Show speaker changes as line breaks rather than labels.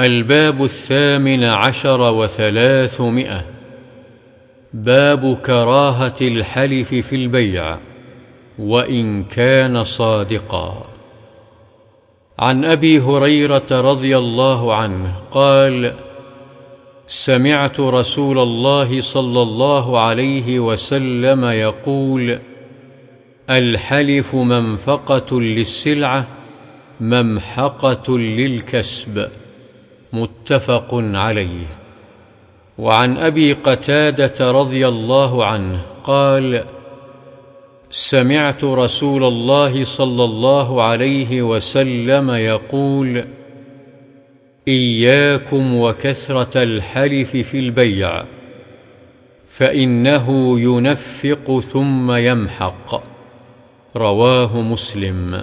الباب الثامن عشر وثلاثمائة. باب كراهة الحلف في البيع وإن كان صادقا. عن أبي هريرة رضي الله عنه قال سمعت رسول الله صلى الله عليه وسلم يقول الحلف منفقة للسلعة ممحقه للكسب. متفق عليه. وعن أبي قتادة رضي الله عنه قال سمعت رسول الله صلى الله عليه وسلم يقول إياكم وكثرة الحلف في البيع فإنه ينفق ثم يمحق. رواه مسلم.